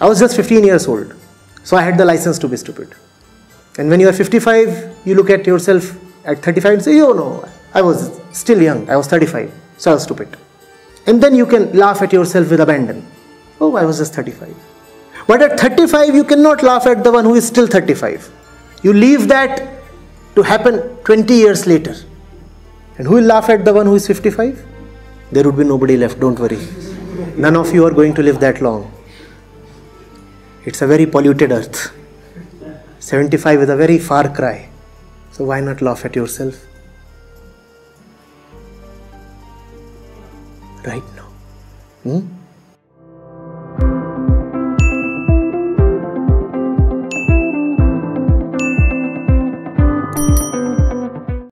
I was just 15 years old, so I had the license to be stupid. And when you are 55, you look at yourself at 35 and say, oh no, I was still young, I was 35, so I was stupid. And then you can laugh at yourself with abandon. Oh, I was just 35. But at 35, you cannot laugh at the one who is still 35. You leave that to happen 20 years later. And who will laugh at the one who is 55? There would be nobody left, don't worry. None of you are going to live that long. It's a very polluted earth. 75 is a very far cry. So why not laugh at yourself? Right now. Hmm?